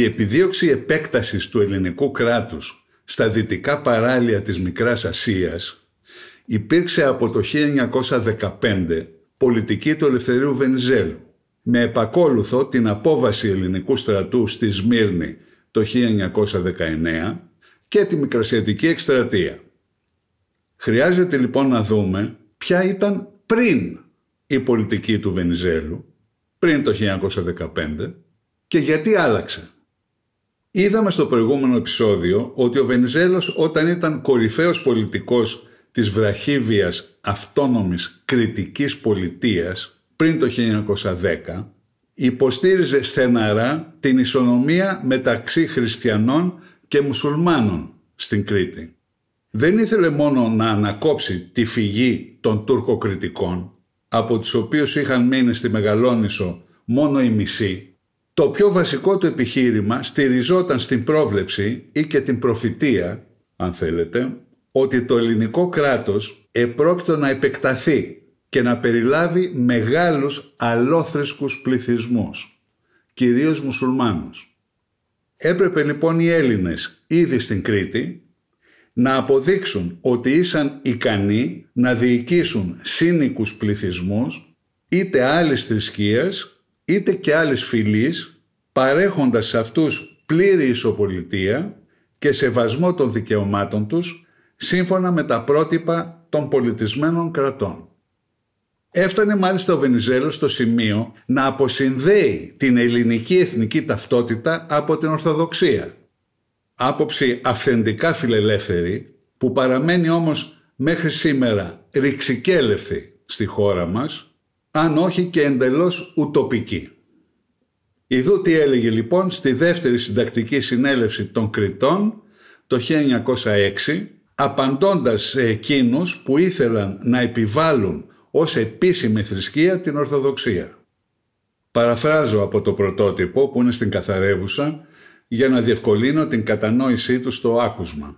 Η επιδίωξη επέκτασης του ελληνικού κράτους στα δυτικά παράλια της Μικράς Ασίας υπήρξε από το 1915 πολιτική του Ελευθερίου Βενιζέλου με επακόλουθο την απόβαση ελληνικού στρατού στη Σμύρνη το 1919 και τη Μικρασιατική Εκστρατεία. Χρειάζεται λοιπόν να δούμε ποια ήταν πριν η πολιτική του Βενιζέλου, πριν το 1915 και γιατί άλλαξε. Είδαμε στο προηγούμενο επεισόδιο ότι ο Βενιζέλος όταν ήταν κορυφαίος πολιτικός της βραχίβιας αυτόνομης κριτικής πολιτείας πριν το 1910 υποστήριζε στεναρά την ισονομία μεταξύ χριστιανών και μουσουλμάνων στην Κρήτη. Δεν ήθελε μόνο να ανακόψει τη φυγή των τουρκοκριτικών, από τους οποίους είχαν μείνει στη Μεγαλόνισο μόνο οι μισοί, το πιο βασικό του επιχείρημα στηριζόταν στην πρόβλεψη ή και την προφητεία, αν θέλετε, ότι το ελληνικό κράτος επρόκειτο να επεκταθεί και να περιλάβει μεγάλους αλόθρησκους πληθυσμούς, κυρίως μουσουλμάνους. Έπρεπε λοιπόν οι Έλληνες ήδη στην Κρήτη να αποδείξουν ότι ήσαν ικανοί να διοικήσουν σύνικους πληθυσμούς είτε άλλης θρησκείας είτε και άλλης φυλής, παρέχοντας σε αυτούς πλήρη ισοπολιτεία και σεβασμό των δικαιωμάτων τους, σύμφωνα με τα πρότυπα των πολιτισμένων κρατών. Έφτανε μάλιστα ο Βενιζέλος στο σημείο να αποσυνδέει την ελληνική εθνική ταυτότητα από την Ορθοδοξία. Άποψη αυθεντικά φιλελεύθερη που παραμένει όμως μέχρι σήμερα ρηξικέλευθη στη χώρα μας αν όχι και εντελώς ουτοπική. Ιδού τι έλεγε λοιπόν στη δεύτερη συντακτική συνέλευση των Κριτών το 1906, απαντώντας σε εκείνους που ήθελαν να επιβάλλουν ως επίσημη θρησκεία την Ορθοδοξία. Παραφράζω από το πρωτότυπο που είναι στην καθαρεύουσα για να διευκολύνω την κατανόησή του στο άκουσμα.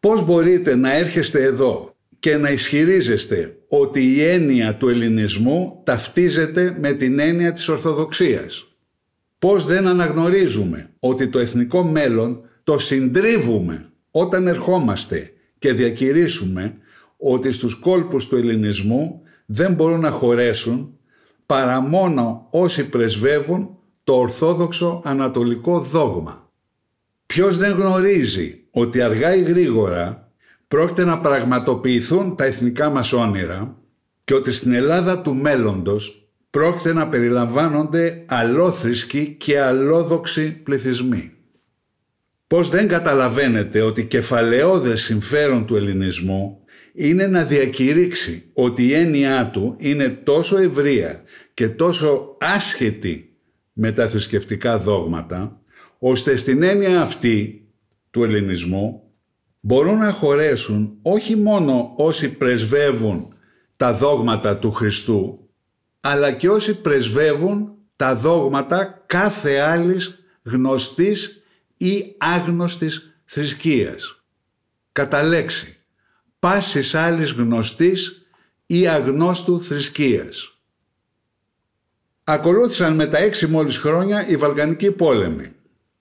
Πώς μπορείτε να έρχεστε εδώ και να ισχυρίζεστε ότι η έννοια του ελληνισμού ταυτίζεται με την έννοια της Ορθοδοξίας. Πώς δεν αναγνωρίζουμε ότι το εθνικό μέλλον το συντρίβουμε όταν ερχόμαστε και διακηρύσουμε ότι στους κόλπους του ελληνισμού δεν μπορούν να χωρέσουν παρά μόνο όσοι πρεσβεύουν το ορθόδοξο ανατολικό δόγμα. Ποιος δεν γνωρίζει ότι αργά ή γρήγορα πρόκειται να πραγματοποιηθούν τα εθνικά μας όνειρα και ότι στην Ελλάδα του μέλλοντος πρόκειται να περιλαμβάνονται αλόθρησκοι και αλόδοξοι πληθυσμοί. Πώς δεν καταλαβαίνετε ότι κεφαλαιόδες συμφέρον του ελληνισμού είναι να διακηρύξει ότι η έννοιά του είναι τόσο ευρεία και τόσο άσχετη με τα θρησκευτικά δόγματα, ώστε στην έννοια αυτή του ελληνισμού μπορούν να χωρέσουν όχι μόνο όσοι πρεσβεύουν τα δόγματα του Χριστού, αλλά και όσοι πρεσβεύουν τα δόγματα κάθε άλλης γνωστής ή άγνωστης θρησκείας. Κατά λέξη, πάσης άλλης γνωστής ή αγνώστου θρησκείας. Ακολούθησαν με τα έξι μόλις χρόνια οι Βαλκανικοί πόλεμοι,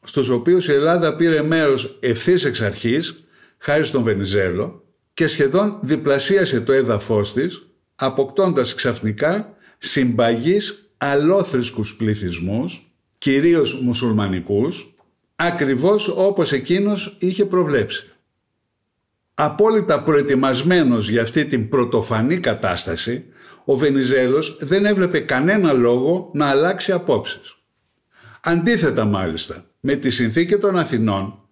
στους οποίους η Ελλάδα πήρε μέρος ευθύς εξ αρχής, χάρη στον Βενιζέλο, και σχεδόν διπλασίασε το έδαφος της, αποκτώντας ξαφνικά συμπαγείς αλόθρησκους πληθυσμούς, κυρίως μουσουλμανικούς, ακριβώς όπως εκείνος είχε προβλέψει. Απόλυτα προετοιμασμένος για αυτή την πρωτοφανή κατάσταση, ο Βενιζέλος δεν έβλεπε κανένα λόγο να αλλάξει απόψεις. Αντίθετα μάλιστα, με τη συνθήκη των Αθηνών,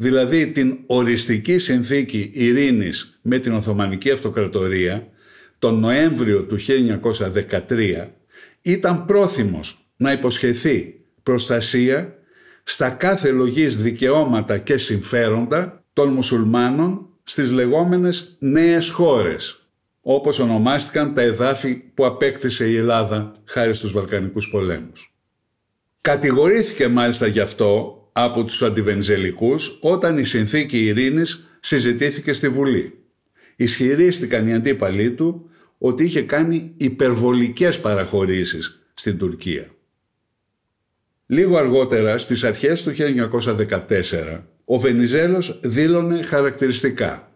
δηλαδή την οριστική συνθήκη ειρήνης με την Οθωμανική Αυτοκρατορία, τον Νοέμβριο του 1913, ήταν πρόθυμος να υποσχεθεί προστασία στα κάθε λογής δικαιώματα και συμφέροντα των μουσουλμάνων στις λεγόμενες νέες χώρες, όπως ονομάστηκαν τα εδάφη που απέκτησε η Ελλάδα χάρη στους Βαλκανικούς πολέμους. Κατηγορήθηκε μάλιστα γι' αυτό από τους αντιβενζελικούς όταν η συνθήκη ειρήνης συζητήθηκε στη Βουλή. Ισχυρίστηκαν οι αντίπαλοι του ότι είχε κάνει υπερβολικές παραχωρήσεις στην Τουρκία. Λίγο αργότερα, στις αρχές του 1914, ο Βενιζέλος δήλωνε χαρακτηριστικά.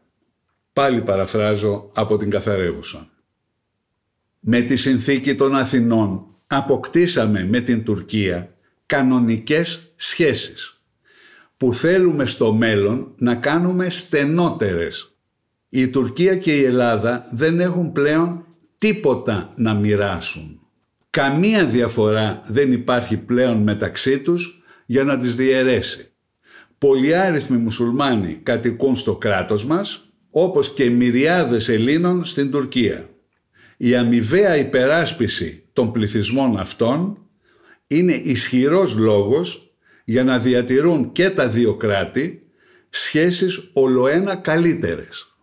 Πάλι παραφράζω από την καθαρεύουσα. Με τη συνθήκη των Αθηνών αποκτήσαμε με την Τουρκία κανονικές σχέσεις που θέλουμε στο μέλλον να κάνουμε στενότερες. Η Τουρκία και η Ελλάδα δεν έχουν πλέον τίποτα να μοιράσουν. Καμία διαφορά δεν υπάρχει πλέον μεταξύ τους για να τις διαιρέσει. Πολυάριθμοι μουσουλμάνοι κατοικούν στο κράτος μας, όπως και μυριάδες Ελλήνων στην Τουρκία. Η αμοιβαία υπεράσπιση των πληθυσμών αυτών είναι ισχυρός λόγος για να διατηρούν και τα δύο κράτη σχέσεις ολοένα καλύτερες.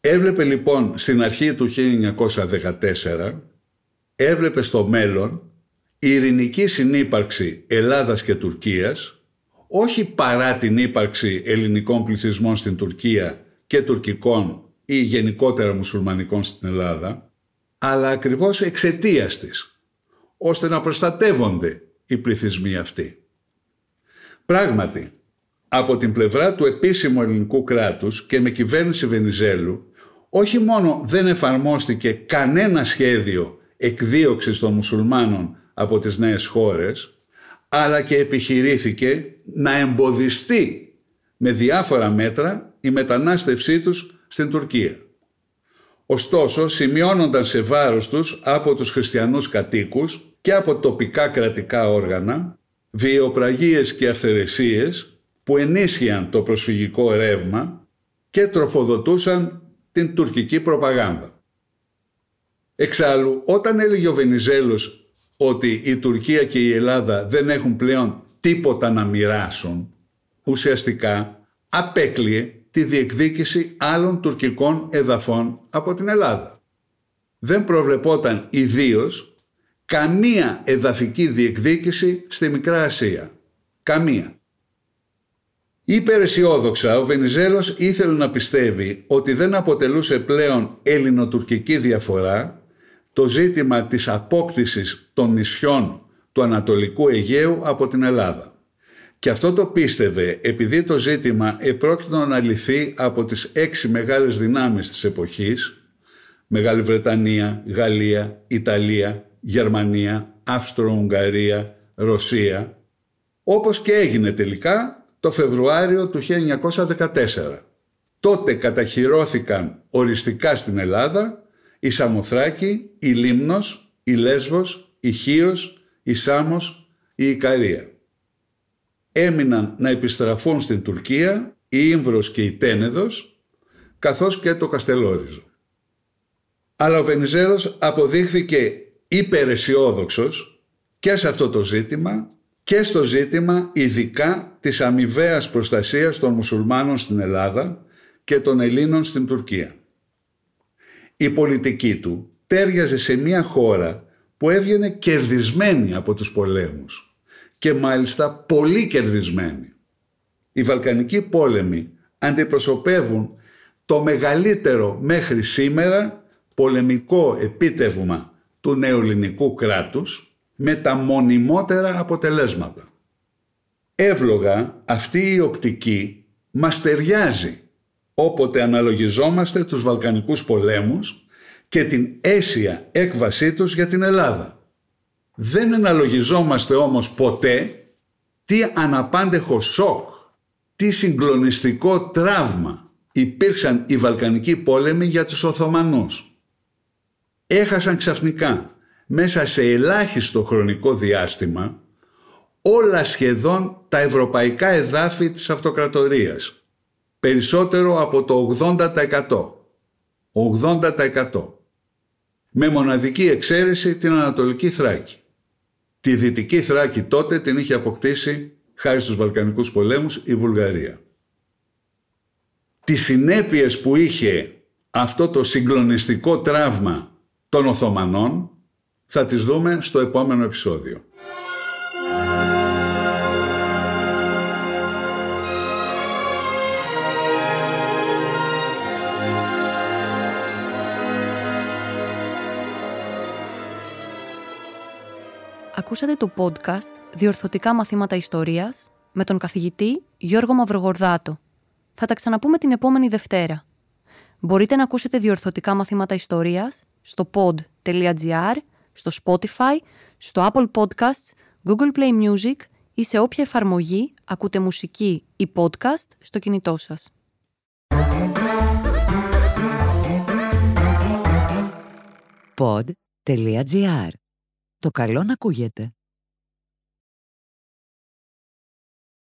Έβλεπε λοιπόν στην αρχή του 1914, έβλεπε στο μέλλον η ειρηνική συνύπαρξη Ελλάδας και Τουρκίας, όχι παρά την ύπαρξη ελληνικών πληθυσμών στην Τουρκία και τουρκικών ή γενικότερα μουσουλμανικών στην Ελλάδα, αλλά ακριβώς εξαιτίας της ώστε να προστατεύονται οι πληθυσμοί αυτοί. Πράγματι, από την πλευρά του επίσημου ελληνικού κράτους και με κυβέρνηση Βενιζέλου, όχι μόνο δεν εφαρμόστηκε κανένα σχέδιο εκδίωξης των μουσουλμάνων από τις νέες χώρες, αλλά και επιχειρήθηκε να εμποδιστεί με διάφορα μέτρα η μετανάστευσή τους στην Τουρκία. Ωστόσο, σημειώνονταν σε βάρος τους από τους χριστιανούς κατοίκους και από τοπικά κρατικά όργανα βιοπραγίες και αυθαιρεσίες που ενίσχυαν το προσφυγικό ρεύμα και τροφοδοτούσαν την τουρκική προπαγάνδα. Εξάλλου, όταν έλεγε ο Βενιζέλος ότι η Τουρκία και η Ελλάδα δεν έχουν πλέον τίποτα να μοιράσουν, ουσιαστικά απέκλειε τη διεκδίκηση άλλων τουρκικών εδαφών από την Ελλάδα. Δεν προβλεπόταν ιδίως καμία εδαφική διεκδίκηση στη Μικρά Ασία. Καμία. Υπεραισιόδοξα, ο Βενιζέλος ήθελε να πιστεύει ότι δεν αποτελούσε πλέον ελληνοτουρκική διαφορά το ζήτημα της απόκτησης των νησιών του Ανατολικού Αιγαίου από την Ελλάδα. Και αυτό το πίστευε επειδή το ζήτημα επρόκειτο να λυθεί από τις έξι μεγάλες δυνάμεις της εποχής Μεγάλη Βρετανία, Γαλλία, Ιταλία, Γερμανία, Αυστρο-Ουγγαρία, Ρωσία όπως και έγινε τελικά το Φεβρουάριο του 1914. Τότε καταχυρώθηκαν οριστικά στην Ελλάδα η Σαμοθράκη, η Λίμνος, η Λέσβος, η Χίος, η Σάμος, η Ικαρία έμειναν να επιστραφούν στην Τουρκία η Ήμβρος και η Τένεδος, καθώς και το Καστελόριζο. Αλλά ο Βενιζέλος αποδείχθηκε υπεραισιόδοξος και σε αυτό το ζήτημα και στο ζήτημα ειδικά της αμοιβαίας προστασίας των μουσουλμάνων στην Ελλάδα και των Ελλήνων στην Τουρκία. Η πολιτική του τέριαζε σε μια χώρα που έβγαινε κερδισμένη από τους πολέμους και μάλιστα πολύ κερδισμένοι. Οι Βαλκανικοί πόλεμοι αντιπροσωπεύουν το μεγαλύτερο μέχρι σήμερα πολεμικό επίτευγμα του νεοελληνικού κράτους με τα μονιμότερα αποτελέσματα. Εύλογα αυτή η οπτική μας ταιριάζει όποτε αναλογιζόμαστε τους Βαλκανικούς πολέμους και την αίσια έκβασή τους για την Ελλάδα. Δεν αναλογιζόμαστε όμως ποτέ τι αναπάντεχο σοκ, τι συγκλονιστικό τραύμα υπήρξαν οι Βαλκανικοί πόλεμοι για τους Οθωμανούς. Έχασαν ξαφνικά μέσα σε ελάχιστο χρονικό διάστημα όλα σχεδόν τα ευρωπαϊκά εδάφη της αυτοκρατορίας. Περισσότερο από το 80%. 80%. Με μοναδική εξαίρεση την Ανατολική Θράκη. Τη Δυτική Θράκη τότε την είχε αποκτήσει, χάρη στους Βαλκανικούς πολέμους, η Βουλγαρία. Τις συνέπειες που είχε αυτό το συγκλονιστικό τραύμα των Οθωμανών θα τις δούμε στο επόμενο επεισόδιο. Ακούσατε το podcast «Διορθωτικά μαθήματα ιστορίας» με τον καθηγητή Γιώργο Μαυρογορδάτο. Θα τα ξαναπούμε την επόμενη Δευτέρα. Μπορείτε να ακούσετε διορθωτικά μαθήματα ιστορίας στο pod.gr, στο Spotify, στο Apple Podcasts, Google Play Music ή σε όποια εφαρμογή ακούτε μουσική ή podcast στο κινητό σας. Pod.gr. Το καλό να ακούγεται.